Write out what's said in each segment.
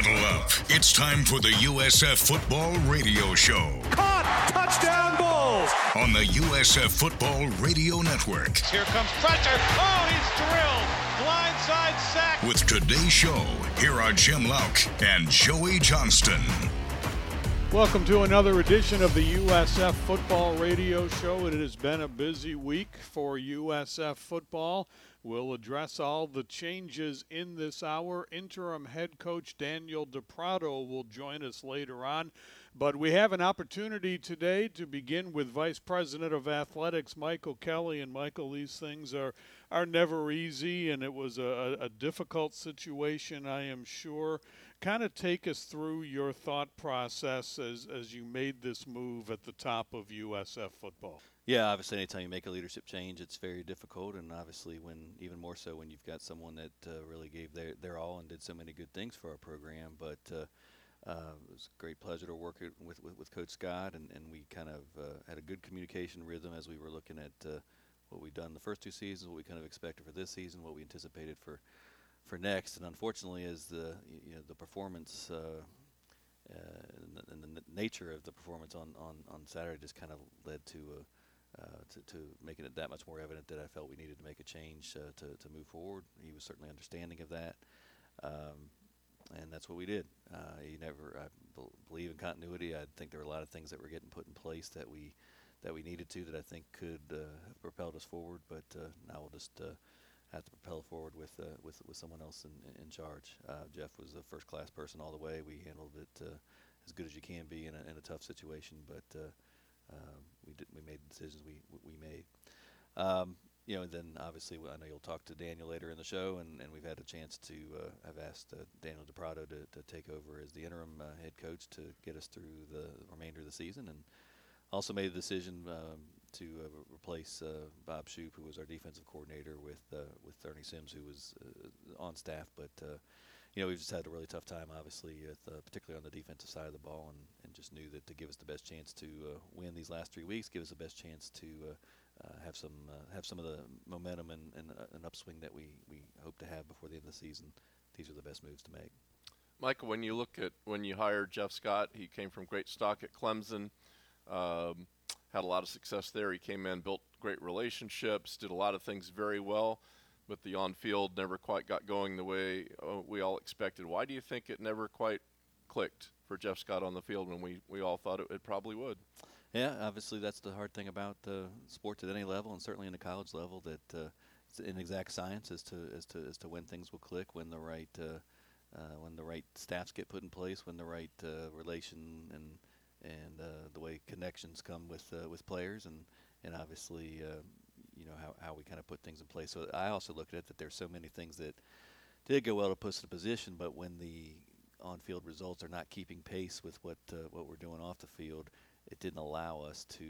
Saddle up. It's time for the USF Football Radio Show. Caught! Touchdown Bulls! On the USF Football Radio Network. Here comes pressure. Oh, he's drilled. Blindside sack. With today's show, here are Jim Louk and Joey Johnston. Welcome to another edition of the USF Football Radio Show. It has been a busy week for USF football. We'll address all the changes in this hour. Interim head coach Daniel Da Prato will join us later on. But we have an opportunity today to begin with Vice President of Athletics Michael Kelly. And Michael, these things are, are never easy, and it was a, a difficult situation, I am sure. Kind of take us through your thought process as, as you made this move at the top of USF football. Yeah, obviously, anytime you make a leadership change, it's very difficult, and obviously, when even more so when you've got someone that uh, really gave their, their all and did so many good things for our program. But uh, uh, it was a great pleasure to work with, with, with Coach Scott, and, and we kind of uh, had a good communication rhythm as we were looking at uh, what we've done the first two seasons, what we kind of expected for this season, what we anticipated for for next. And unfortunately, as the you know the performance uh, and the, and, the, nature of the performance on, on, on Saturday just kind of led to uh, to, to, making it that much more evident that I felt we needed to make a change uh, to, to move forward. He was certainly understanding of that, um, and that's what we did. Uh, he never, I believe in continuity. I think there were a lot of things that were getting put in place that we that we needed to that I think could uh, have propelled us forward. But uh, now we'll just uh, have to propel forward with with with someone else in in charge. Jeff was a first class person all the way. We handled it as good as you can be in a, in a tough situation, but um, we did, we made the decisions we we made. Um, you know, and then obviously I know you'll talk to Daniel later in the show, and, and we've had a chance to uh, have asked uh, Daniel Da Prato to, to take over as the interim uh, head coach to get us through the remainder of the season, and also made the decision um, to uh, replace uh, Bob Shoop, who was our defensive coordinator, with uh, with Ernie Sims, who was on staff, but you know, we've just had a really tough time, obviously, with, uh, particularly on the defensive side of the ball, and, and just knew that to give us the best chance to uh, win these last three weeks, give us the best chance to uh, uh have some uh, have some of the momentum and, and uh, an upswing that we, we hope to have before the end of the season. These are the best moves to make. Michael, when you look at when you hired Jeff Scott, he came from great stock at Clemson, um, had a lot of success there. He came in, built great relationships, did a lot of things very well but the on-field never quite got going the way uh, we all expected. Why do you think it never quite clicked for Jeff Scott on the field when we, we all thought it, it probably would? Yeah, obviously that's the hard thing about uh, sports at any level, and certainly in the college level, that uh, it's an exact science as to as to as to when things will click, when the right uh, uh, when the right staffs get put in place, when the right uh, relation and and uh, the way connections come with uh, with players, and and obviously uh, you know how, how we kind of put things in place. So I also look at it that there's so many things that did go well to put us in a position, but when the on-field results are not keeping pace with what uh, what we're doing off the field, it didn't allow us to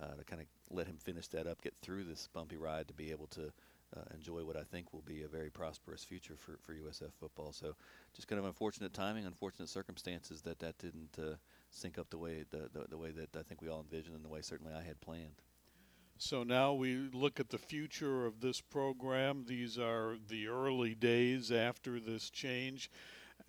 uh, to kind of let him finish that up, get through this bumpy ride, to be able to uh, enjoy what I think will be a very prosperous future for, for USF football. So, just kind of unfortunate timing, unfortunate circumstances that that didn't uh, sync up the way the, the, the way that I think we all envisioned, and the way certainly I had planned. So now we look at the future of this program. These are the early days after this change.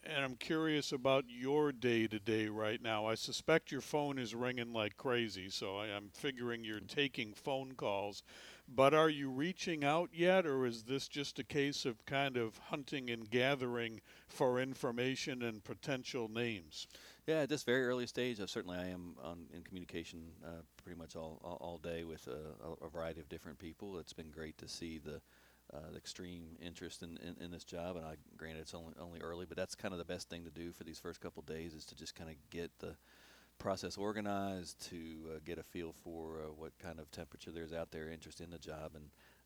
And I'm curious about your day to day right now. I suspect your phone is ringing like crazy, so I, am figuring you're mm-hmm. taking phone calls. But are you reaching out yet, or is this just a case of kind of hunting and gathering for information and potential names? Yeah, at this very early stage, uh, certainly I am on, in communication uh, pretty much all, all, all day with a, a, variety of different people. It's been great to see the, uh, the extreme interest in, in, in, this job, and I granted it's only only early, but that's kind of the best thing to do for these first couple days is to just kind of get the process organized, to uh, get a feel for uh, what kind of temperature there's out there, interest in the job, and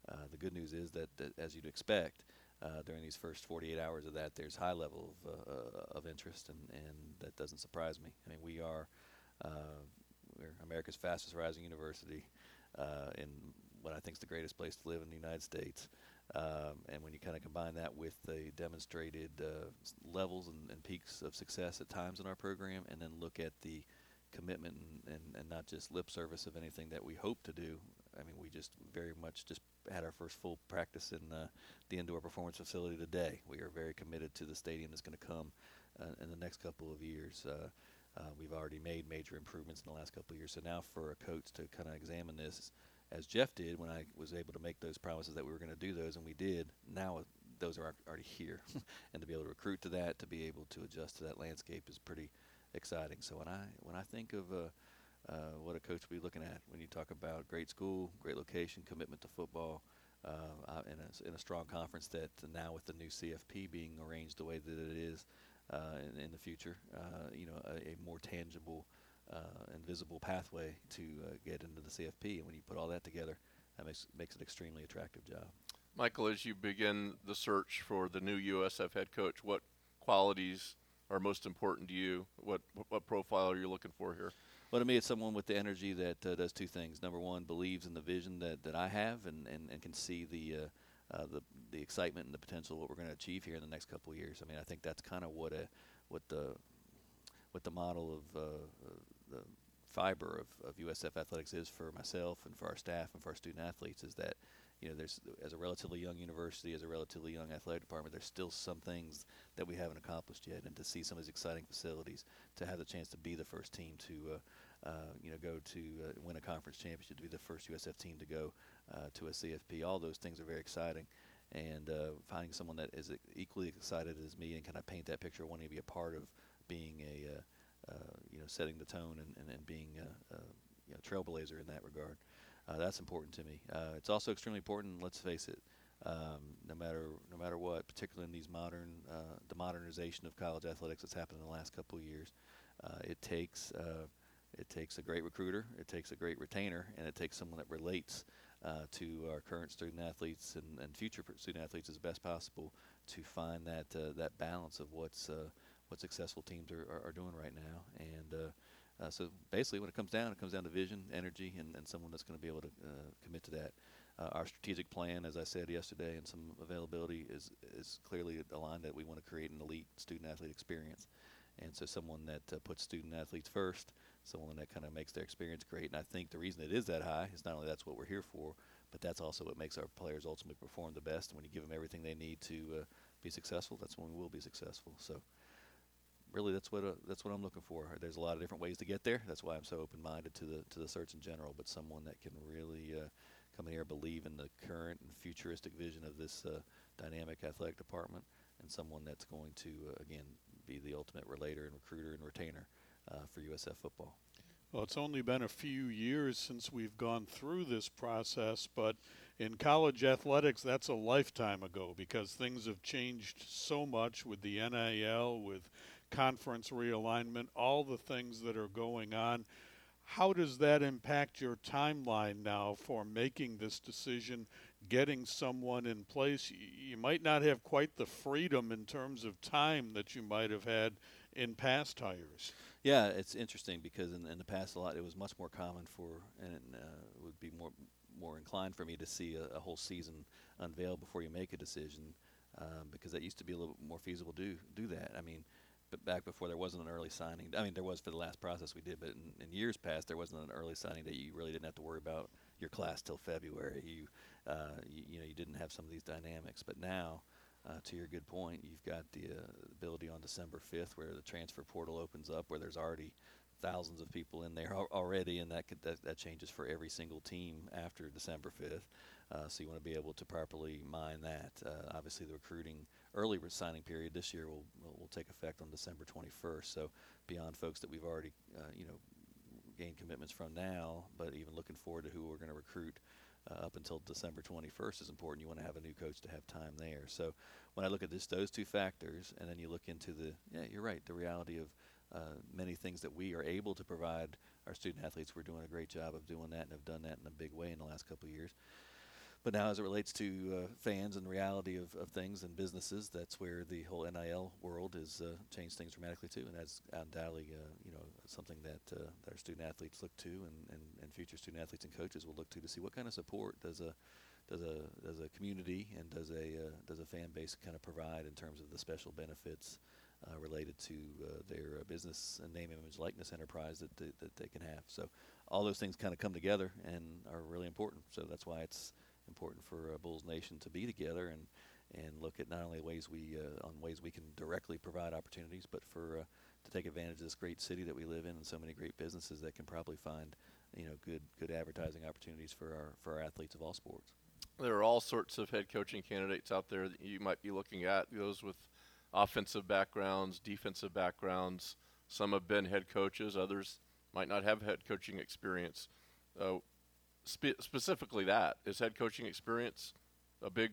uh, the good news is that, that as you'd expect uh, during these first 48 hours of that, there's high level of, uh, of interest, and, and that doesn't surprise me. I mean, we are uh, we're America's fastest rising university uh, in what I think is the greatest place to live in the United States. Um, and when you kind of combine that with the demonstrated uh, levels and, and, peaks of success at times in our program, and then look at the commitment and, and, and not just lip service of anything that we hope to do. I mean, we just very much just had our first full practice in uh, the indoor performance facility today. We are very committed to the stadium that's going to come uh, in the next couple of years. Uh, uh, we've already made major improvements in the last couple of years. So now for a coach to kind of examine this, as Jeff did when I was able to make those promises that we were going to do those, and we did. Now those are already here, and to be able to recruit to that, to be able to adjust to that landscape is pretty exciting. So when I when I think of uh, uh, what a coach will be looking at when you talk about great school, great location, commitment to football, uh, in, a, in a strong conference that now with the new CFP being arranged the way that it is uh, in, in, the future, uh, you know, a, a more tangible uh, and visible pathway to uh, get into the CFP. And when you put all that together, that makes, makes it an extremely attractive job. Michael, as you begin the search for the new USF head coach, what qualities are most important to you? What, what profile are you looking for here? Well, to me, it's someone with the energy that uh, does two things. Number one, believes in the vision that, that I have and, and, and can see the, uh, uh, the the excitement and the potential what we're going to achieve here in the next couple of years. I mean, I think that's kind of what a what the what the model of uh, the fiber of, of USF athletics is for myself and for our staff and for our student athletes is that you know, there's as a relatively young university, as a relatively young athletic department, there's still some things that we haven't accomplished yet. And to see some of these exciting facilities, to have the chance to be the first team to, uh, uh, you know, go to uh, win a conference championship, to be the first USF team to go uh, to a CFP, all those things are very exciting. And uh, finding someone that is equally excited as me and kind of paint that picture, wanting to be a part of being a, uh, you know, setting the tone and, and, and being a, a you know, trailblazer in that regard. Uh, that's important to me. Uh, it's also extremely important. Let's face it. Um, no matter no matter what, particularly in these modern uh, the modernization of college athletics that's happened in the last couple of years, uh, it takes uh, it takes a great recruiter, it takes a great retainer, and it takes someone that relates uh, to our current student athletes and, and future student athletes as best possible to find that that balance of what's what successful teams are, are, are, doing right now and uh, so basically, when it comes down, it comes down to vision, energy, and, and someone that's going to be able to uh, commit to that. Uh, our strategic plan, as I said yesterday, and some availability is is clearly aligned that we want to create an elite student athlete experience, and so someone that uh, puts student athletes first, someone that kind of makes their experience great. And I think the reason it is that high is not only that's what we're here for, but that's also what makes our players ultimately perform the best. And when you give them everything they need to uh, be successful, that's when we will be successful. So really that's what uh, that's what I'm looking for. There's a lot of different ways to get there. That's why I'm so open-minded to the to the search in general. But someone that can really uh, come in here, believe in the current and futuristic vision of this uh, dynamic athletic department, and someone that's going to uh, again be the ultimate relator and recruiter and retainer uh, for USF football. Well, it's only been a few years since we've gone through this process, but in college athletics, that's a lifetime ago because things have changed so much with the NIL, with conference realignment, all the things that are going on. How does that impact your timeline now for making this decision, getting someone in place? You might not have quite the freedom in terms of time that you might have had in past hires. Yeah, it's interesting because in, in the past a lot it was much more common for and uh, would be more more inclined for me to see a, a whole season unveiled before you make a decision um, because that used to be a little bit more feasible to do do that. I mean, but back before there wasn't an early signing. I mean, there was for the last process we did, but in, in years past there wasn't an early signing that you really didn't have to worry about your class till February. You, uh, you, you, know, you didn't have some of these dynamics. But now, uh, to your good point, you've got the uh, ability on December 5th where the transfer portal opens up, where there's already thousands of people in there already, and that, could, that that changes for every single team after December 5th. Uh, so you want to be able to properly mine that. Uh, obviously, the recruiting early signing period this year will, will take effect on December 21st. So beyond folks that we've already, uh, you know, gained commitments from now, but even looking forward to who we're going to recruit uh, up until December 21st is important. You want to have a new coach to have time there. So when I look at this, those two factors, and then you look into the, yeah, you're right, the reality of uh, many things that we are able to provide our student athletes. We're doing a great job of doing that and have done that in a big way in the last couple of years. But now, as it relates to uh, fans and reality of, of things and businesses, that's where the whole NIL world has uh, changed things dramatically too, and that's undoubtedly uh, you know something that, uh, that our student athletes look to, and, and, and future student athletes and coaches will look to to see what kind of support does a does a does a community and does a uh, does a fan base kind of provide in terms of the special benefits uh, related to their business and name, image, likeness enterprise that they, that they can have. So all those things kind of come together and are really important. So that's why it's important for uh, Bulls Nation to be together and and look at not only ways we uh, on ways we can directly provide opportunities, but for uh, to take advantage of this great city that we live in and so many great businesses that can probably find you know good good advertising opportunities for our for our athletes of all sports. There are all sorts of head coaching candidates out there that you might be looking at. Those with offensive backgrounds, defensive backgrounds. Some have been head coaches. Others might not have head coaching experience. Uh, spe- specifically, that is head coaching experience a big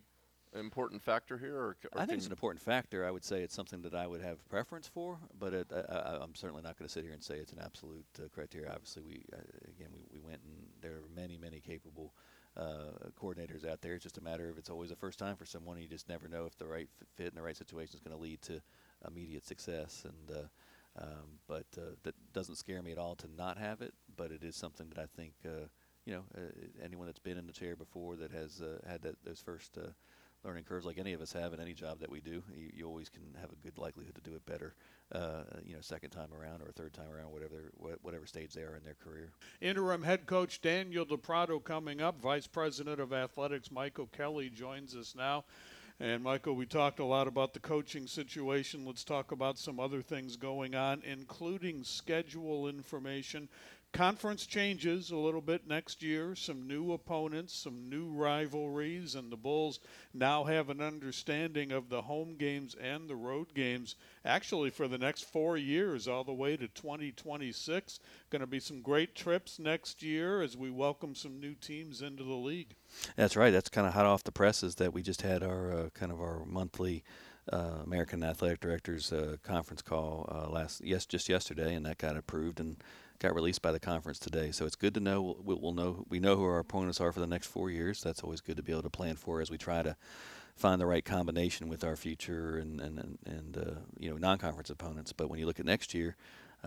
important factor here? Or, or I think it's an important factor. I would say it's something that I would have preference for, but it, I, am certainly not going to sit here and say it's an absolute uh, criteria. Obviously, we uh, again we, we went and there are many many capable uh, coordinators out there. It's just a matter of it's always a first time for someone. You just never know if the right fit in the right situation is going to lead to immediate success. And uh, um, but uh, that doesn't scare me at all to not have it. But it is something that I think uh, you know uh, anyone that's been in the chair before that has uh, had that, those first uh, learning curves like any of us have in any job that we do. You, you always can have a good likelihood to do it better, uh, you know, second time around or third time around, whatever whatever stage they are in their career. Interim head coach Daniel Da Prato coming up. Vice President of Athletics Michael Kelly joins us now. And Michael, we talked a lot about the coaching situation. Let's talk about some other things going on, including schedule information conference changes a little bit next year, some new opponents, some new rivalries, and the Bulls now have an understanding of the home games and the road games actually for the next four years, all the way to 2026. Going to be some great trips next year as we welcome some new teams into the league. That's right. That's kind of hot off the presses that we just had our uh, kind of our monthly. Uh, American Athletic Directors uh, conference call uh, last yes just yesterday, and that got approved. And got released by the conference today. So it's good to know. We'll, we'll, know we know who our opponents are for the next four years. That's always good to be able to plan for as we try to find the right combination with our future and and and, uh, you know non-conference opponents. But when you look at next year.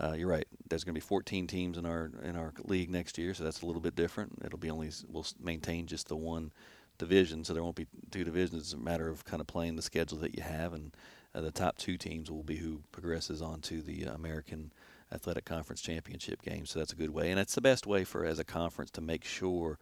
Uh, you're right. There's going to be 14 teams in our in our league next year, so that's a little bit different. It'll be only we'll maintain just the one division, so there won't be two divisions. It's a matter of kind of playing the schedule that you have, and uh, the top two teams will be who progresses on to the American athletic conference championship game. So that's a good way, and it's the best way for as a conference to make sure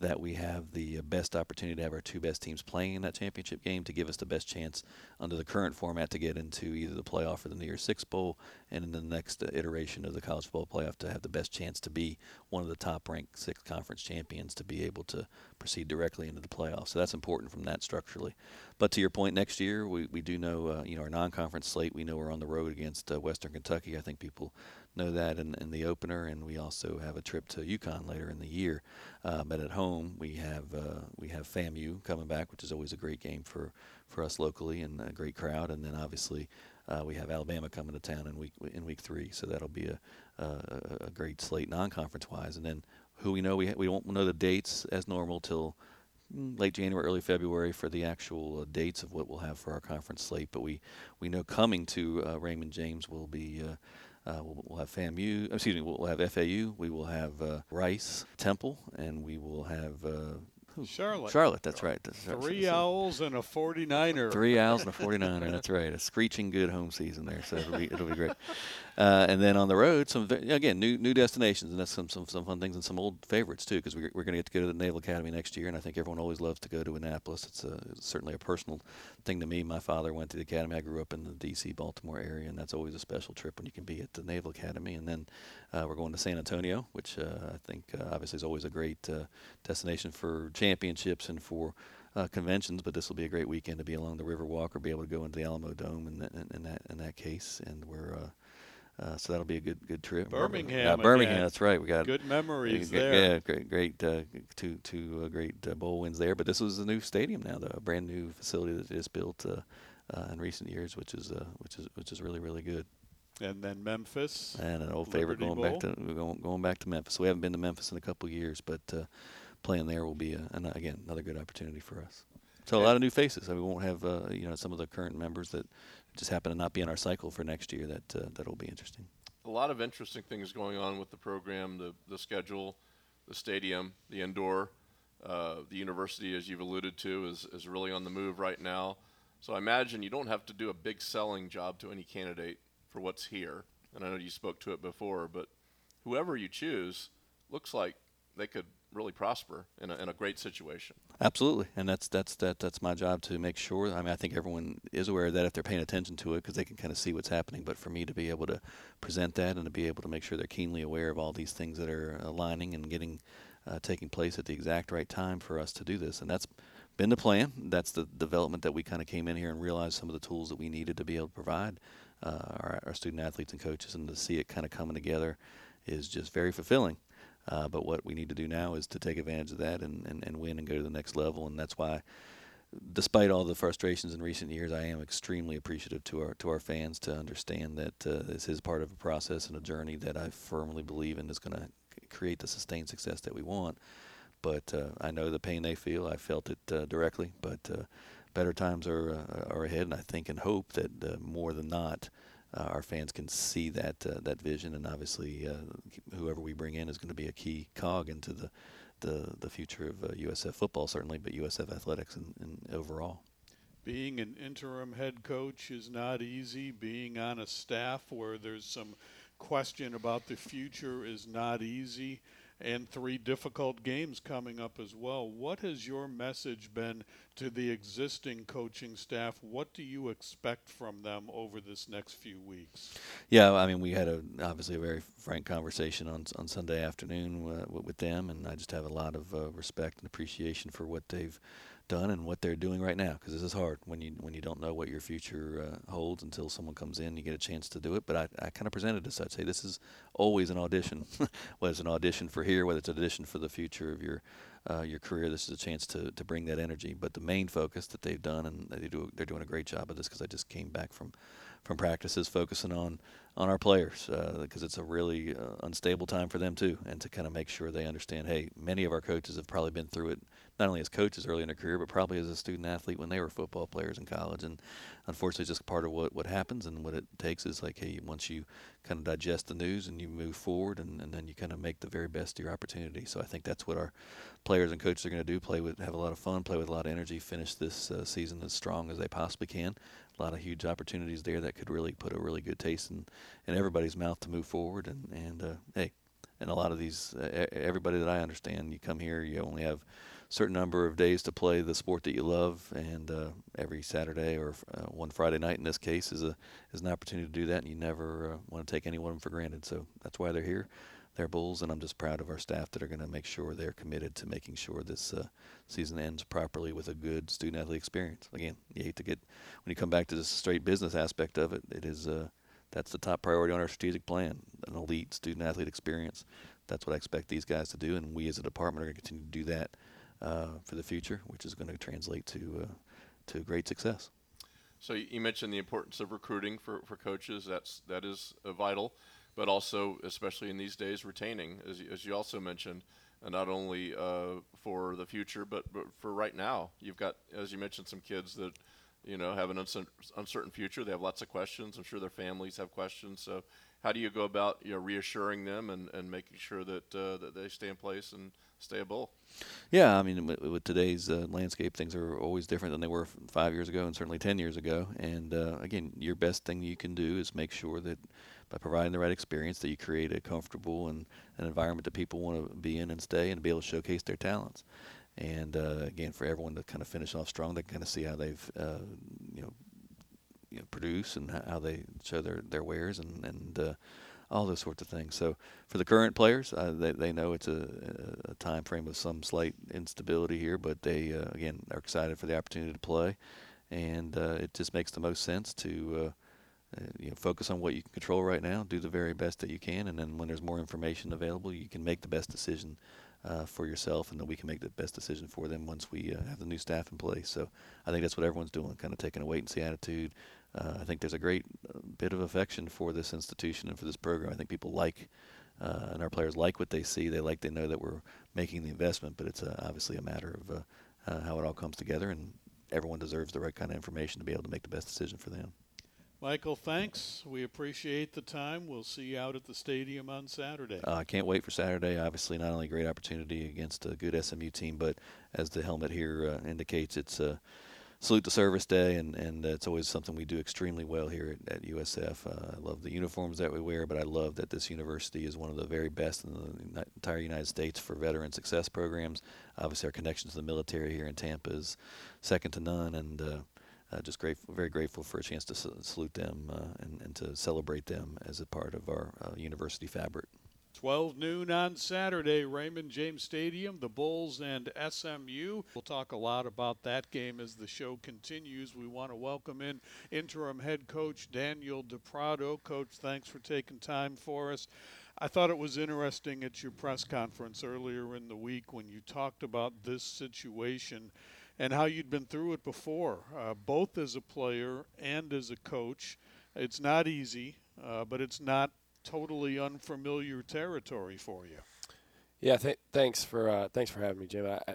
that we have the best opportunity to have our two best teams playing in that championship game to give us the best chance under the current format to get into either the playoff or the New Year's Six Bowl, and in the next iteration of the college football playoff to have the best chance to be one of the top-ranked six conference champions to be able to proceed directly into the playoffs. So that's important from that structurally. But to your point, next year we, we do know uh, you know our non-conference slate. We know we're on the road against uh, Western Kentucky. I think people know that in, in the opener, and we also have a trip to UConn later in the year. Uh, but at home, we have uh, we have FAMU coming back, which is always a great game for, for us locally and a great crowd. And then obviously uh, we have Alabama coming to town in week in week three, so that'll be a a, a great slate non-conference wise. And then who we know we ha- we won't know the dates as normal till mm, late January, early February for the actual uh, dates of what we'll have for our conference slate. But we, we know coming to uh, Raymond James will be uh, uh, we'll, we'll, have FAMU, excuse me, we'll have FAU, we will have uh, Rice, Temple, and we will have uh, Charlotte. Charlotte, that's right. That's Three owls and a 49er. Three owls and a 49er, that's right. A screeching good home season there, so it'll be, it'll be great. Uh, and then on the road, some again new new destinations, and that's some some, some fun things and some old favorites too, because we're, we're going to get to go to the Naval Academy next year, and I think everyone always loves to go to Annapolis. It's, a, it's certainly a personal thing to me. My father went to the academy. I grew up in the D.C. Baltimore area, and that's always a special trip when you can be at the Naval Academy. And then uh, we're going to San Antonio, which uh, I think uh, obviously is always a great uh, destination for championships and for uh, conventions, but this will be a great weekend to be along the Riverwalk or be able to go into the Alamodome in that in, in that in that case. And we're uh, uh, so that'll be a good good trip. Birmingham. Uh, Birmingham. That's right. We got good memories uh, there. Yeah, great, great, uh, two two uh, great uh, bowl wins there. But this was a new stadium now, though, a brand new facility that is built uh, in recent years, which is which is which is really really good. And then Memphis. And an old favorite going Bowl. back to going, going back to Memphis. We haven't been to Memphis in a couple of years, but playing there will be a, an, again another good opportunity for us. So a lot of new faces. I mean, we won't have you know some of the current members that just happen to not be in our cycle for next year. That that will be interesting a lot of interesting things going on with the program, the, the schedule, the stadium, the indoor. Uh, the university, as you've alluded to, is, is really on the move right now. So I imagine you don't have to do a big selling job to any candidate for what's here. And I know you spoke to it before, but whoever you choose looks like they could really prosper in a, in a great situation. Absolutely, and that's that's that that's my job to make sure. I mean, I think everyone is aware of that if they're paying attention to it because they can kind of see what's happening. But for me to be able to present that and to be able to make sure they're keenly aware of all these things that are aligning and getting uh, taking place at the exact right time for us to do this, and that's been the plan. That's the development that we kind of came in here and realized some of the tools that we needed to be able to provide uh, our, our student athletes and coaches, and to see it kind of coming together is just very fulfilling. Uh, but what we need to do now is to take advantage of that and, and, and win and go to the next level. And that's why, despite all the frustrations in recent years, I am extremely appreciative to our to our fans to understand that uh, this is part of a process and a journey that I firmly believe in is going to create the sustained success that we want. But uh, I know the pain they feel. I felt it uh, directly. But uh, better times are uh, are ahead, and I think and hope that more than not uh, our fans can see that uh, that vision, and obviously uh, whoever we bring in is going to be a key cog into the the, the future of USF uh, football, certainly, but USF athletics and, and overall. Being an interim head coach is not easy. Being on a staff where there's some question about the future is not easy and three difficult games coming up as well. What has your message been to the existing coaching staff? What do you expect from them over this next few weeks? Yeah, I mean, we had a obviously a very frank conversation on on Sunday afternoon uh, with them, and I just have a lot of uh, respect and appreciation for what they've done and what they're doing right now because this is hard when you when you don't know what your future uh, holds until someone comes in and you get a chance to do it. But I, I kind of presented as such. Say this is always an audition whether it's an audition for here whether it's an audition for the future of your uh, your career this is a chance to, to bring that energy. But the main focus that they've done and they do they're doing a great job of this because I just came back from from practices focusing on on our players because uh, it's a really uh, unstable time for them too and to kind of make sure they understand hey many of our coaches have probably been through it not only as coaches early in their career, but probably as a student athlete when they were football players in college. And unfortunately, it's just part of what, what happens and what it takes is like, hey, once you kind of digest the news and you move forward, and, and then you kind of make the very best of your opportunity. So I think that's what our players and coaches are going to do: play with, have a lot of fun, play with a lot of energy, finish this uh, season as strong as they possibly can. A lot of huge opportunities there that could really put a really good taste in, in everybody's mouth to move forward. And and uh, hey, and a lot of these, uh, everybody that I understand, you come here, you only have certain number of days to play the sport that you love, and uh, every Saturday or uh, one Friday night in this case is a is an opportunity to do that, and you never uh, want to take any one of them for granted. So that's why they're here. They're Bulls, and I'm just proud of our staff that are going to make sure they're committed to making sure this uh, season ends properly with a good student athlete experience. Again, you hate to get when you come back to the straight business aspect of it. It is uh, that's the top priority on our strategic plan: an elite student athlete experience. That's what I expect these guys to do, and we as a department are going to continue to do that uh, for the future, which is going to translate to uh, to great success. So you mentioned the importance of recruiting for, for coaches. That's that is uh, vital, but also, especially in these days, retaining, as, as you also mentioned, uh, not only uh, for the future, but, but for right now. You've got, as you mentioned, some kids that you know have an uncertain future. They have lots of questions. I'm sure their families have questions. So, how do you go about you know reassuring them and, and making sure that uh, that they stay in place and stay a bull. Yeah, I mean, with, with today's uh, landscape, things are always different than they were five years ago and certainly 10 years ago. And uh, again, your best thing you can do is make sure that by providing the right experience, that you create a comfortable and an environment that people want to be in and stay and be able to showcase their talents. And uh, again, for everyone to kind of finish off strong, they kind of see how they've, uh, you know, you know, produce and how they show their, their wares and, and uh, all those sorts of things. So for the current players, uh, they, they know it's a, a, time frame of some slight instability here, but they uh, again are excited for the opportunity to play, and uh, it just makes the most sense to. Uh, uh, you know, focus on what you can control right now. Do the very best that you can, and then when there's more information available, you can make the best decision uh, for yourself, and then we can make the best decision for them once we have the new staff in place. So I think that's what everyone's doing, kind of taking a wait and see attitude, uh, I think there's a great uh, bit of affection for this institution and for this program. I think people like, uh, and our players like what they see. They like, they know that we're making the investment, but it's uh, obviously a matter of uh, uh, how it all comes together, and everyone deserves the right kind of information to be able to make the best decision for them. Michael, thanks. We appreciate the time. We'll see you out at the stadium on Saturday. I can't wait for Saturday. Obviously, not only a great opportunity against a good SMU team, but as the helmet here indicates, it's a salute the service day, and and it's always something we do extremely well here at, at USF. Uh, I love the uniforms that we wear, but I love that this university is one of the very best in the entire United States for veteran success programs. Obviously, our connection to the military here in Tampa is second to none, and uh, uh, just grateful, very grateful for a chance to salute them uh, and, and, to celebrate them as a part of our uh, university fabric. 12 noon on Saturday, Raymond James Stadium, the Bulls and SMU. We'll talk a lot about that game as the show continues. We want to welcome in interim head coach Daniel Da Prato. Coach, thanks for taking time for us. I thought it was interesting at your press conference earlier in the week when you talked about this situation and how you'd been through it before, uh, both as a player and as a coach. It's not easy, uh, but it's not totally unfamiliar territory for you. Yeah, th- thanks for uh, thanks for having me, Jim. I, I,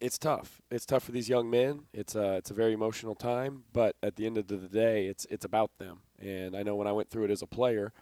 it's tough. It's tough for these young men. It's a it's a very emotional time, but at the end of the day, it's it's about them. And I know when I went through it as a player,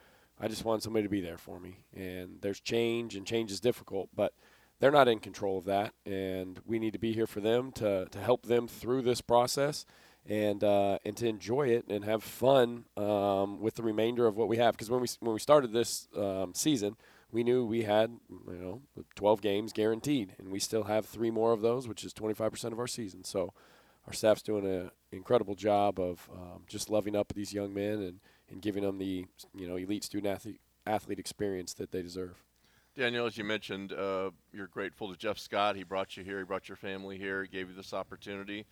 I just wanted somebody to be there for me. And there's change, and change is difficult, but they're not in control of that, and we need to be here for them to, to help them through this process and uh, and to enjoy it and have fun um, with the remainder of what we have. Because when we when we started this um, season, we knew we had you know 12 games guaranteed, and we still have three more of those, which is 25% of our season. So our staff's doing an incredible job of um, just loving up these young men and, and giving them the you know elite student athlete athlete experience that they deserve. Daniel, as you mentioned, uh, you're grateful to Jeff Scott. He brought you here. He brought your family here. He gave you this opportunity,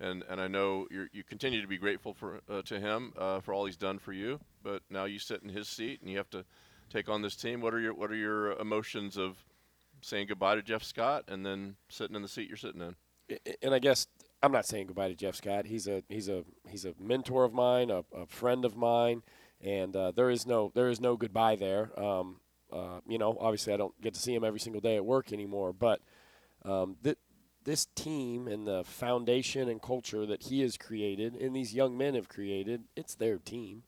and and I know you continue to be grateful for uh, to him uh, for all he's done for you. But now you sit in his seat and you have to take on this team. What are your what are your emotions of saying goodbye to Jeff Scott and then sitting in the seat you're sitting in? And I guess I'm not saying goodbye to Jeff Scott. He's a he's a he's a mentor of mine, a, a friend of mine, and uh, there is no there is no goodbye there. Um, uh, you know, obviously I don't get to see him every single day at work anymore, but um, th- this team and the foundation and culture that he has created and these young men have created, it's their team.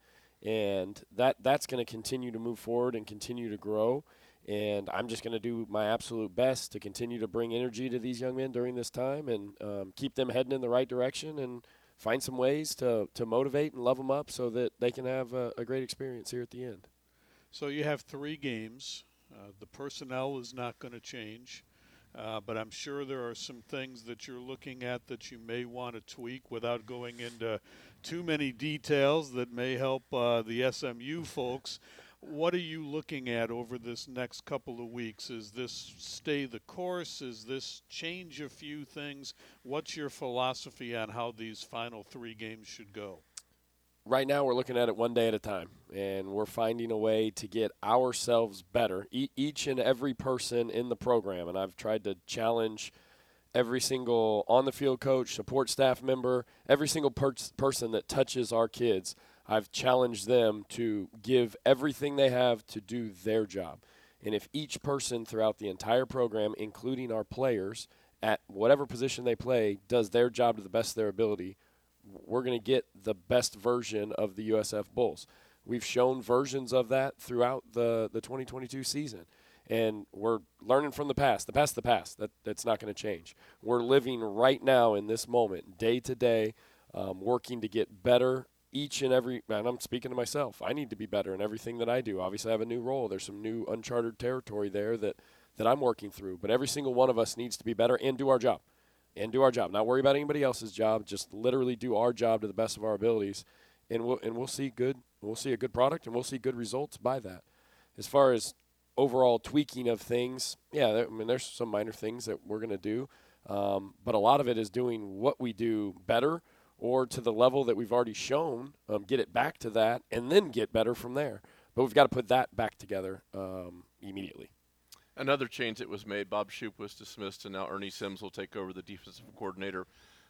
And that that's going to continue to move forward and continue to grow. And I'm just going to do my absolute best to continue to bring energy to these young men during this time and um, keep them heading in the right direction and find some ways to, to motivate and love them up so that they can have a, a great experience here at the end. So you have three games. Uh, the personnel is not going to change, uh, but I'm sure there are some things that you're looking at that you may want to tweak without going into too many details that may help uh, the SMU folks. What are you looking at over this next couple of weeks? Is this stay the course? Is this change a few things? What's your philosophy on how these final three games should go? Right now we're looking at it one day at a time and we're finding a way to get ourselves better e- each and every person in the program. And i've tried to challenge every single on the field coach support staff member every single per- person that touches our kids. I've challenged them to give everything they have to do their job. And if each person throughout the entire program including our players at whatever position they play does their job to the best of their ability we're going to get the best version of the USF Bulls. We've shown versions of that throughout the, the 2022 season. And we're learning from the past. The past, the past. That, that's not going to change. We're living right now in this moment, day to day, um, working to get better each and every. And I'm speaking to myself. I need to be better in everything that I do. Obviously, I have a new role. There's some new uncharted territory there that, that I'm working through. But every single one of us needs to be better and do our job and do our job. Not worry about anybody else's job. Just literally do our job to the best of our abilities, and we'll and we'll see good. We'll see a good product, and we'll see good results by that. As far as overall tweaking of things, yeah, I mean, there's some minor things that we're to do, um, but a lot of it is doing what we do better or to the level that we've already shown, um, get it back to that, and then get better from there. But we've got to put that back together um, immediately. Another change that was made, Bob Shoop was dismissed, and now Ernie Sims will take over the defensive coordinator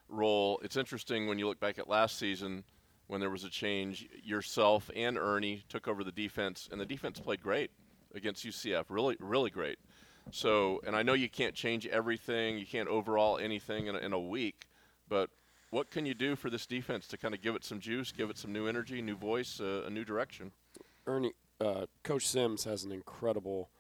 role. It's interesting when you look back at last season when there was a change. Yourself and Ernie took over the defense, and the defense played great against UCF. Really, really great. So, and I know you can't change everything, you can't overall anything in a, in a week, but what can you do for this defense to kind of give it some juice, give it some new energy, new voice, uh, a new direction? Ernie, uh, Coach Sims has an incredible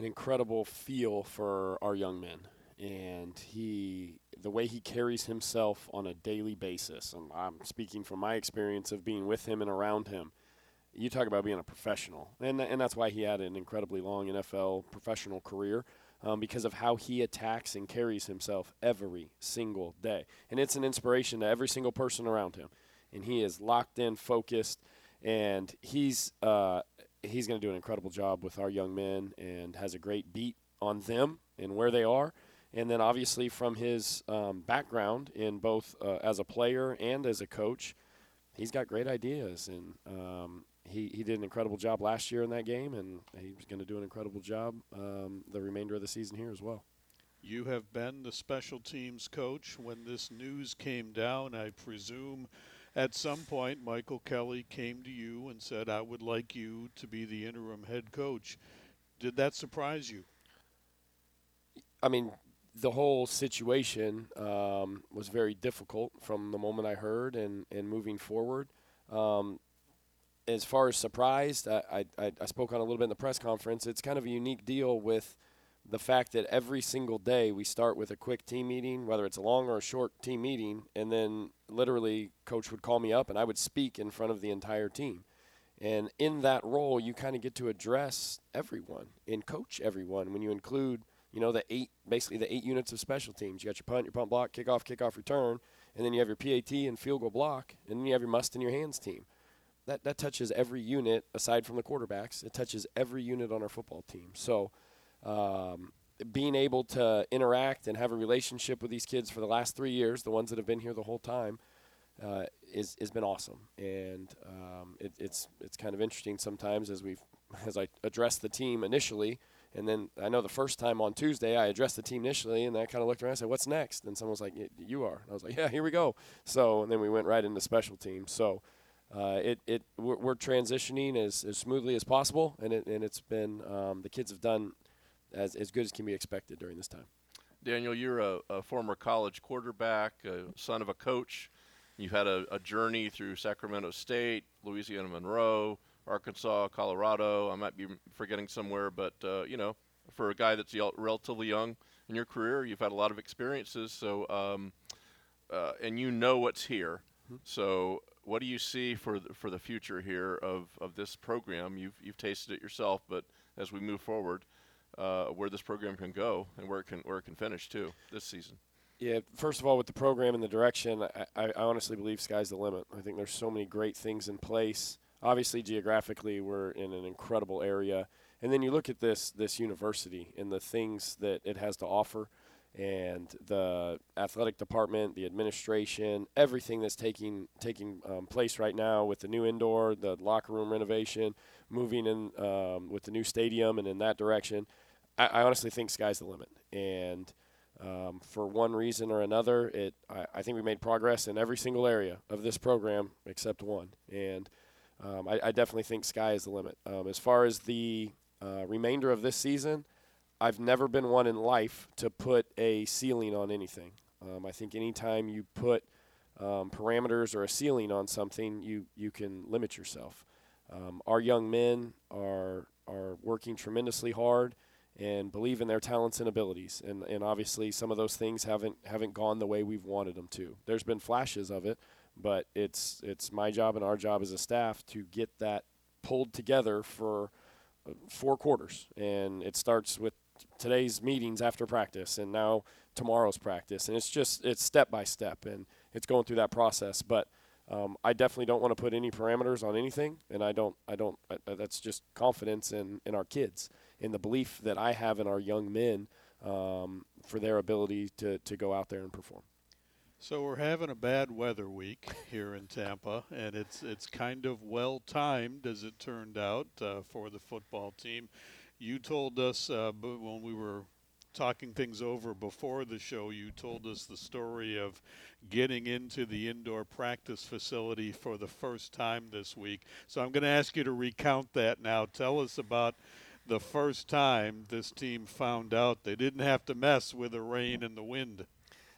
an incredible feel for our young men. and he the way he carries himself on a daily basis. And I'm speaking from my experience of being with him and around him. You talk about being a professional, and and that's why he had an incredibly long NFL professional career. Um, because of how he attacks and carries himself every single day. And it's an inspiration to every single person around him. And he is locked in, focused, and he's uh, he's going to do an incredible job with our young men and has a great beat on them and where they are. And then obviously from his um, background in both uh, as a player and as a coach, he's got great ideas. And um, he, he did an incredible job last year in that game, and he's going to do an incredible job um, the remainder of the season here as well. You have been the special teams coach. When this news came down, I presume at some point Michael Kelly came to you and said, I would like you to be the interim head coach. Did that surprise you? I mean, the whole situation um, was very difficult from the moment I heard and, and moving forward. Um, as far as surprised, I, I, I spoke on a little bit in the press conference. It's kind of a unique deal with the fact that every single day we start with a quick team meeting, whether it's a long or a short team meeting, and then literally coach would call me up and I would speak in front of the entire team. And in that role, you kind of get to address everyone and coach everyone when you include you know, the eight, basically the eight units of special teams. You got your punt, your punt block, kickoff, kickoff, return, and then you have your PAT and field goal block, and then you have your must in your hands team. That, that touches every unit aside from the quarterbacks. It touches every unit on our football team. So, um, being able to interact and have a relationship with these kids for the last three years, the ones that have been here the whole time, uh, is has been awesome. And um, it, it's it's kind of interesting sometimes as we as I address the team initially and then I know the first time on Tuesday, I addressed the team initially, and I kind of looked around and said, "What's next?" And someone was like, "You are." And I was like, "Yeah, here we go." So, and then we went right into special teams. So, uh, it it we're, we're, transitioning as, as smoothly as possible, and it and it's been um, the kids have done as as good as can be expected during this time. Daniel, you're a, a former college quarterback, son of a coach. You've had a, a journey through Sacramento State, Louisiana Monroe Arkansas, Colorado. I might be forgetting somewhere, but uh, you know, for a guy that's relatively young in your career, you've had a lot of experiences. So, um, uh, and you know what's here. Mm-hmm. So, what do you see for the, for the future here of, of this program? You've you've tasted it yourself, but as we move forward, uh, where this program can go and where it can where it can finish too this season. Yeah, first of all, with the program and the direction, I, I honestly believe sky's the limit. I think there's so many great things in place obviously geographically we're in an incredible area and then you look at this this university and the things that it has to offer and the athletic department the administration everything that's taking taking um, place right now with the new indoor the locker room renovation moving in um, with the new stadium and in that direction I, I honestly think sky's the limit and um, for one reason or another it I, I think we made progress in every single area of this program except one and um, I, I, definitely think sky is the limit. Um, as far as the uh, remainder of this season, I've never been one in life to put a ceiling on anything. Um, I think anytime you put um, parameters or a ceiling on something, you you can limit yourself. Um, our young men are are working tremendously hard and believe in their talents and abilities, and and obviously some of those things haven't haven't gone the way we've wanted them to. There's been flashes of it, but it's it's my job and our job as a staff to get that pulled together for uh, four quarters, and it starts with today's meetings after practice, and now tomorrow's practice, and it's just it's step by step, and it's going through that process, but. Um, I definitely don't want to put any parameters on anything, and I don't. I don't. I, that's just confidence in in our kids, in the belief that I have in our young men um, for their ability to to go out there and perform. So we're having a bad weather week here in Tampa, and it's it's kind of well timed as it turned out uh, for the football team. You told us uh, when we were talking things over before the show, you told us the story of getting into the indoor practice facility for the first time this week. So I'm going to ask you to recount that now. Tell us about the first time this team found out they didn't have to mess with the rain and the wind.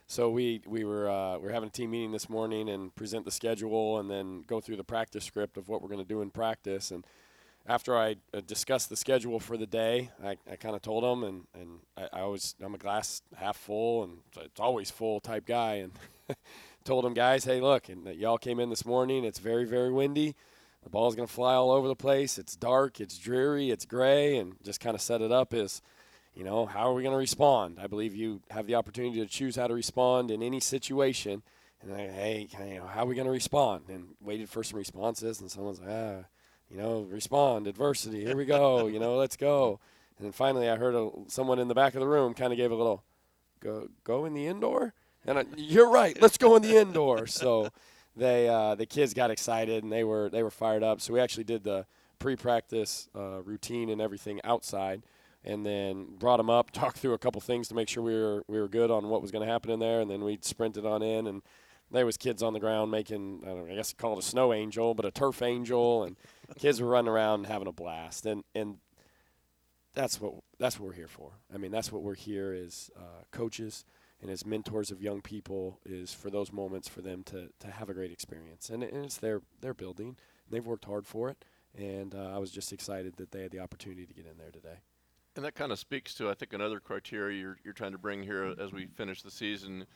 So we we were uh, we were having a team meeting this morning and present the schedule and then go through the practice script of what we're going to do in practice and after I uh, discussed the schedule for the day, I, I kind of told them, and, and I, I always I'm a glass half full and it's always full type guy, and told them guys, hey, look, and y'all came in this morning. It's very very windy. The ball's going to fly all over the place. It's dark. It's dreary. It's gray, and just kind of set it up is, you know, how are we going to respond? I believe you have the opportunity to choose how to respond in any situation. And hey, you know, how are we going to respond? And waited for some responses, and someone's like, ah you know, respond, adversity, here we go, you know, let's go. And then finally, I heard a, someone in the back of the room kind of gave a little, go, go in the indoor? And I, you're right, let's go in the indoor. So they, uh, the kids got excited and they were, they were fired up. So we actually did the pre-practice uh, routine and everything outside and then brought them up, talked through a couple things to make sure we were, we were good on what was going to happen in there. And then we sprinted on in and there was kids on the ground making, I, know, I guess you call it a snow angel, but a turf angel. And kids were running around having a blast, and and that's what that's what we're here for. I mean, that's what we're here as uh, coaches and as mentors of young people is for those moments for them to to have a great experience, and, and it's their their building. They've worked hard for it, and uh, I was just excited that they had the opportunity to get in there today. And that kind of speaks to, I think, another criteria you're, you're trying to bring here as we finish the season.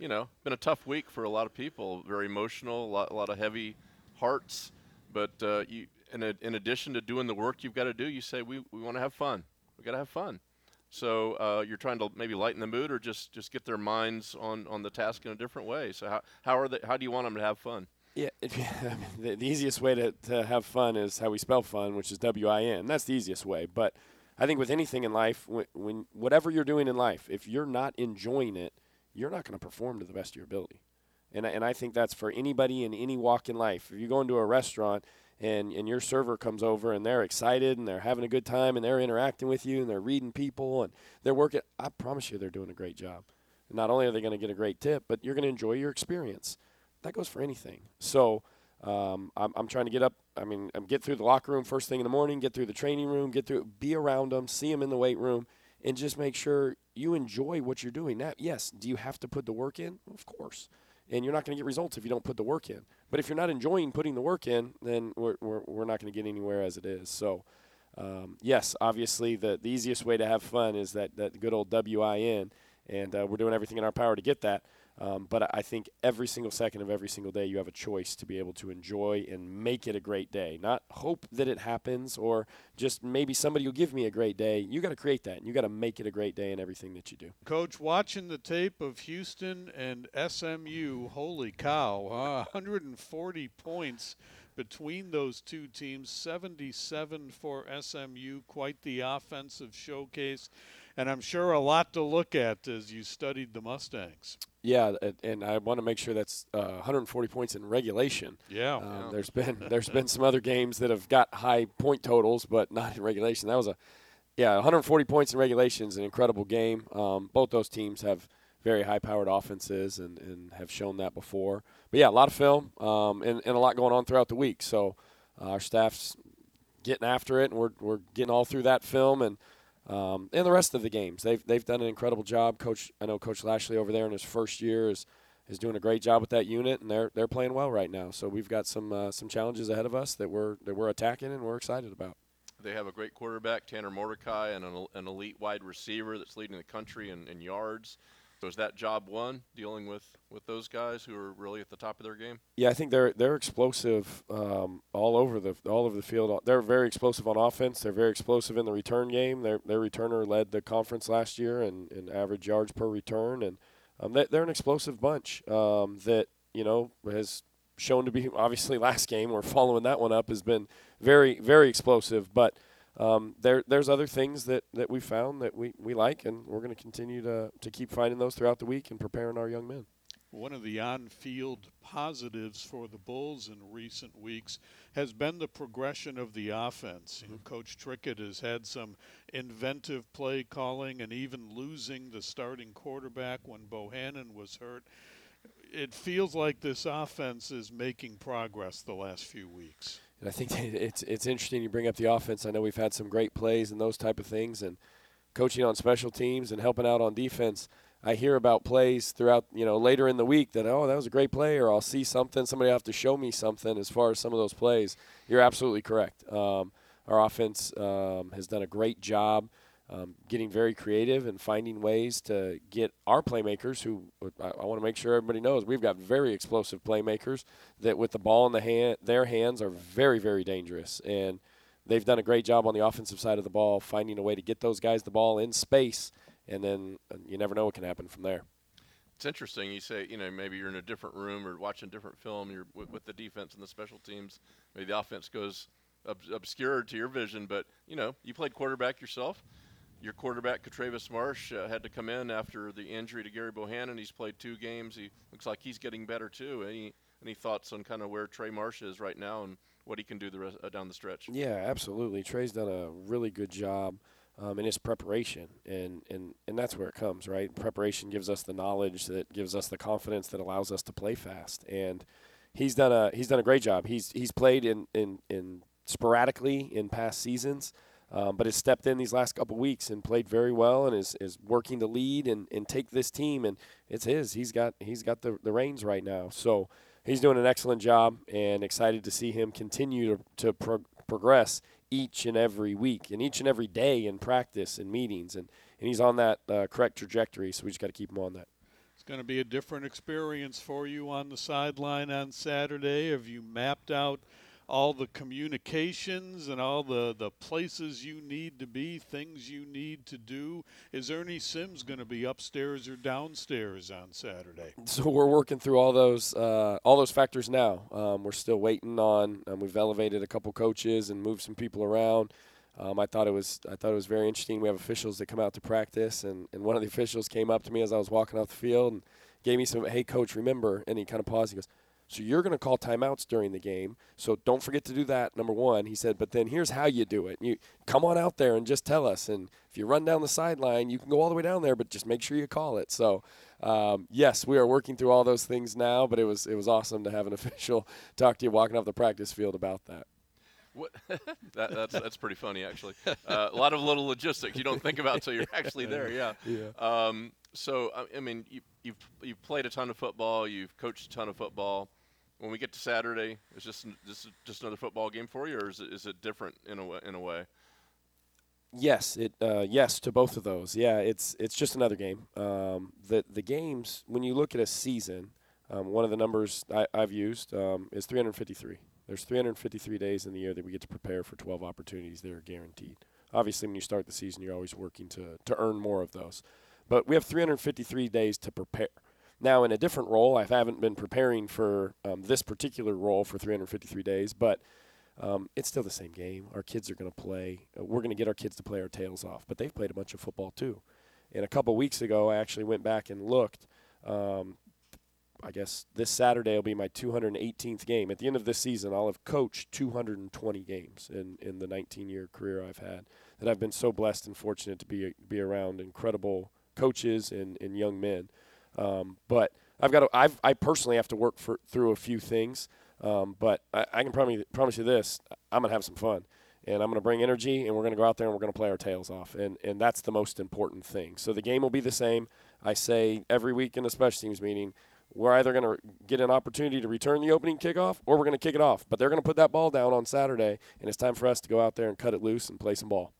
You know, been a tough week for a lot of people, very emotional, a lot, a lot of heavy hearts. But uh, you, in, a, in addition to doing the work you've got to do, you say we, we want to have fun. We got to have fun. So uh, you're trying to maybe lighten the mood, or just, just get their minds on, on the task in a different way. So how, how are they, How do you want them to have fun? Yeah, the, the easiest way to, to have fun is how we spell fun, which is W I N. That's the easiest way. But I think with anything in life, when, when whatever you're doing in life, if you're not enjoying it, you're not going to perform to the best of your ability. And, and I think that's for anybody in any walk in life. If you go into a restaurant and, and your server comes over and they're excited and they're having a good time and they're interacting with you and they're reading people and they're working, I promise you they're doing a great job. Not only are they going to get a great tip, but you're going to enjoy your experience. That goes for anything. So um, I'm, I'm trying to get up. I mean, I'm get through the locker room first thing in the morning, get through the training room, get through, be around them, see them in the weight room, and just make sure you enjoy what you're doing. Now, yes, do you have to put the work in? Of course and you're not going to get results if you don't put the work in. But if you're not enjoying putting the work in, then we're, we're, we're not going to get anywhere as it is. So, um, yes, obviously, the, the easiest way to have fun is that, that good old WIN, and uh, we're doing everything in our power to get that. Um, but I think every single second of every single day, you have a choice to be able to enjoy and make it a great day. Not hope that it happens or just maybe somebody will give me a great day. You got to create that, and you got to make it a great day in everything that you do. Coach, watching the tape of Houston and SMU, holy cow, uh, 140 points between those two teams, 77 for SMU, quite the offensive showcase and I'm sure a lot to look at as you studied the Mustangs. Yeah, and I want to make sure that's uh, 140 points in regulation. Yeah, um, yeah. there's been there's been some other games that have got high point totals, but not in regulation. That was a yeah 140 points in regulation is an incredible game. Um, both those teams have very high-powered offenses and, and have shown that before. But yeah, a lot of film um, and, and a lot going on throughout the week. So uh, our staff's getting after it, and we're we're getting all through that film and um, and the rest of the games. They've they've done an incredible job. Coach, I know Coach Lashlee over there in his first year is is doing a great job with that unit, and they're they're playing well right now. So we've got some uh, some challenges ahead of us that we're that we're attacking and we're excited about. They have a great quarterback, Tanner Mordecai, and an, an elite wide receiver that's leading the country in, in yards. So is that job one dealing with, with those guys who are really at the top of their game? Yeah, I think they're they're explosive um, all over the all over the field. They're very explosive on offense. They're very explosive in the return game. Their their returner led the conference last year in, in average yards per return, and um, they, are an explosive bunch um, that you know has shown to be obviously last game. We're following that one up has been very very explosive, but um, there, there's other things that, that we found that we, we like, and we're going to continue to, to keep finding those throughout the week and preparing our young men. One of the on field positives for the Bulls in recent weeks has been the progression of the offense. You know, Coach Trickett has had some inventive play calling and even losing the starting quarterback when Bohanon was hurt. It feels like this offense is making progress the last few weeks. And I think it's it's interesting you bring up the offense. I know we've had some great plays and those type of things, and coaching on special teams and helping out on defense. I hear about plays throughout, you know, later in the week that oh that was a great play, or I'll see something. Somebody will have to show me something as far as some of those plays. You're absolutely correct. Um, Our offense um, has done a great job um, getting very creative and finding ways to get our playmakers, who I, I want to make sure everybody knows, we've got very explosive playmakers that, with the ball in the hand, their hands are very, very dangerous. And they've done a great job on the offensive side of the ball, finding a way to get those guys the ball in space, and then you never know what can happen from there. It's interesting. You say, you know, maybe you're in a different room or watching a different film. You're with, with the defense and the special teams. Maybe the offense goes ob- obscured to your vision, but you know, you played quarterback yourself your quarterback, Katravis Marsh, uh, had to come in after the injury to Gary Bohanon. He's played two games. He looks like he's getting better too. Any any thoughts on kind of where Trey Marsh is right now and what he can do the rest, uh, down the stretch? Yeah, absolutely. Trey's done a really good job um, in his preparation, and, and and that's where it comes, right? Preparation gives us the knowledge that gives us the confidence that allows us to play fast, and he's done a he's done a great job. He's he's played in in, in sporadically in past seasons um, but has stepped in these last couple weeks and played very well and is, is working to lead and, and take this team and it's his. He's got he's got the, the reins right now. So he's doing an excellent job and excited to see him continue to, to pro- progress each and every week and each and every day in practice and meetings and, and he's on that uh, correct trajectory. So we just got to keep him on that. It's going to be a different experience for you on the sideline on Saturday. Have you mapped out – all the communications and all the, the places you need to be, things you need to do. Is Ernie Sims going to be upstairs or downstairs on Saturday? So we're working through all those uh, all those factors now. Um, we're still waiting on. Um, we've elevated a couple coaches and moved some people around. Um, I thought it was I thought it was very interesting. We have officials that come out to practice, and, and one of the officials came up to me as I was walking off the field and gave me some, hey coach, remember? And he kind of paused. He goes, so you're going to call timeouts during the game. So don't forget to do that. Number one, he said. But then here's how you do it. You come on out there and just tell us. And if you run down the sideline, you can go all the way down there, but just make sure you call it. So um, yes, we are working through all those things now. But it was it was awesome to have an official talk to you walking off the practice field about that. What? that, that's that's pretty funny actually. Uh, a lot of little logistics you don't think about until you're actually there. Yeah. Yeah. Um, so I mean, you, you've you've played a ton of football. You've coached a ton of football when we get to Saturday, is just just just another football game for you, or is it is it different in a in a way? Yes, it uh, yes to both of those. Yeah, it's it's just another game. Um, the the games when you look at a season, um, one of the numbers I, have used um, is 353. There's 353 days in the year that we get to prepare for 12 opportunities that are guaranteed. Obviously, when you start the season, you're always working to to earn more of those, but we have 353 days to prepare. Now, in a different role, I haven't been preparing for um, this particular role for 353 days, but um, it's still the same game. Our kids are going to play. Uh, we're going to get our kids to play our tails off, but they've played a bunch of football too. And a couple weeks ago, I actually went back and looked. Um, I guess this Saturday will be my 218th game. At the end of this season, I'll have coached 220 games in, in the 19 year career I've had. That I've been so blessed and fortunate to be be around incredible coaches and, and young men. Um, but I've got to, I've, I personally have to work for, through a few things. Um, but I, I, can promise, promise you this: I'm gonna have some fun, and I'm gonna bring energy, and we're gonna go out there and we're gonna play our tails off, and and that's the most important thing. So the game will be the same. I say every week in a special teams meeting, we're either going to get an opportunity to return the opening kickoff or we're going to kick it off. But they're going to put that ball down on Saturday, and it's time for us to go out there and cut it loose and play some ball.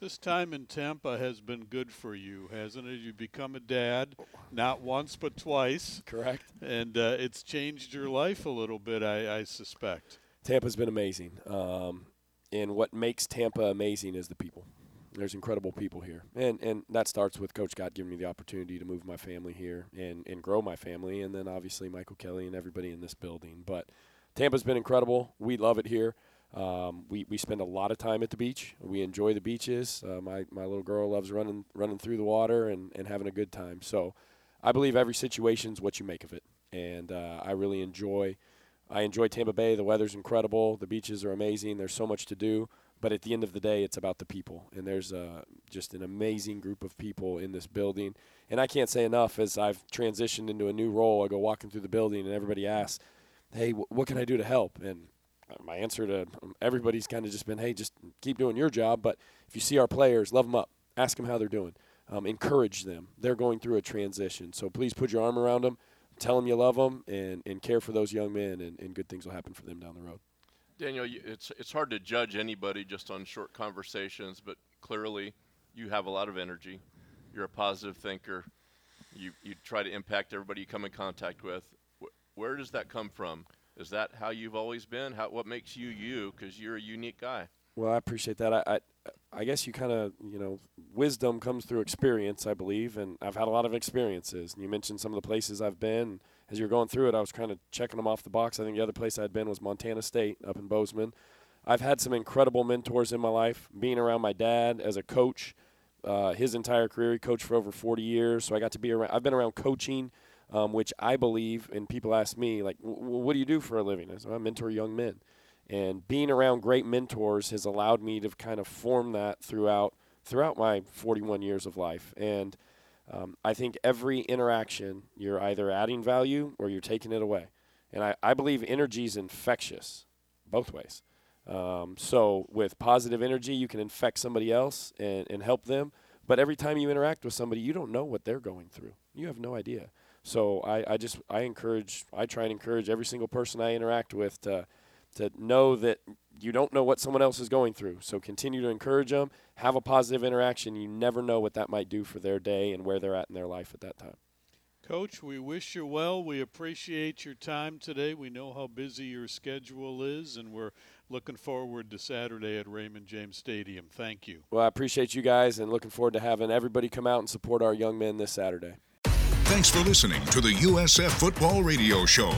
This time in Tampa has been good for you, hasn't it? You've become a dad, not once but twice. Correct. And uh, it's changed your life a little bit, I, I suspect. Tampa's been amazing. Um, and what makes Tampa amazing is the people. There's incredible people here. And and that starts with Coach Scott giving me the opportunity to move my family here and, and grow my family, and then obviously Michael Kelly and everybody in this building. But Tampa's been incredible. We love it here. Um, we, we spend a lot of time at the beach. We enjoy the beaches. Uh, my, my little girl loves running running through the water and, and having a good time. So I believe every situation is what you make of it. And uh, I really enjoy I enjoy Tampa Bay. The weather's incredible. The beaches are amazing. There's so much to do. But at the end of the day, it's about the people. And there's uh, just an amazing group of people in this building. And I can't say enough as I've transitioned into a new role. I go walking through the building and everybody asks, hey, what can I do to help? And my answer to everybody's kind of just been, hey, just keep doing your job. But if you see our players, love them up, ask them how they're doing, um, encourage them. They're going through a transition, so please put your arm around them, tell them you love them, and, and care for those young men, and, and good things will happen for them down the road. Daniel, it's it's hard to judge anybody just on short conversations, but clearly you have a lot of energy. You're a positive thinker. You you try to impact everybody you come in contact with. Where does that come from? Is that how you've always been? How what makes you you? Because you're a unique guy. Well, I appreciate that. I I, I guess you kind of you know wisdom comes through experience, I believe, and I've had a lot of experiences. And you mentioned some of the places I've been as you're going through it, I was kind of checking them off the box. I think the other place I'd been was Montana State up in Bozeman. I've had some incredible mentors in my life. Being around my dad as a coach, uh, his entire career, he coached for over 40 years. So I got to be around. I've been around coaching, um, which I believe, and people ask me like, "What do you do for a living?" I said, "I mentor young men." And being around great mentors has allowed me to kind of form that throughout throughout my 41 years of life. And um, I think every interaction, you're either adding value or you're taking it away. And I, I believe energy is infectious both ways. Um, so with positive energy, you can infect somebody else and, and help them. But every time you interact with somebody, you don't know what they're going through. You have no idea. So I, I just I encourage I try and encourage every single person I interact with to to know that you don't know what someone else is going through. So continue to encourage them, have a positive interaction. You never know what that might do for their day and where they're at in their life at that time. Coach, we wish you well. We appreciate your time today. We know how busy your schedule is, and we're looking forward to Saturday at Raymond James Stadium. Thank you. Well, I appreciate you guys and looking forward to having everybody come out and support our young men this Saturday. Thanks for listening to the USF Football Radio Show.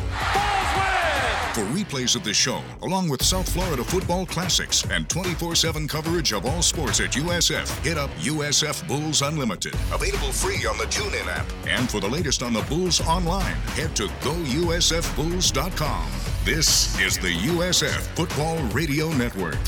For replays of the show, along with South Florida football classics and 24 7 coverage of all sports at USF, hit up USF Bulls Unlimited. Available free on the TuneIn app. And for the latest on the Bulls online, head to gousfbulls.com. This is the USF Football Radio Network.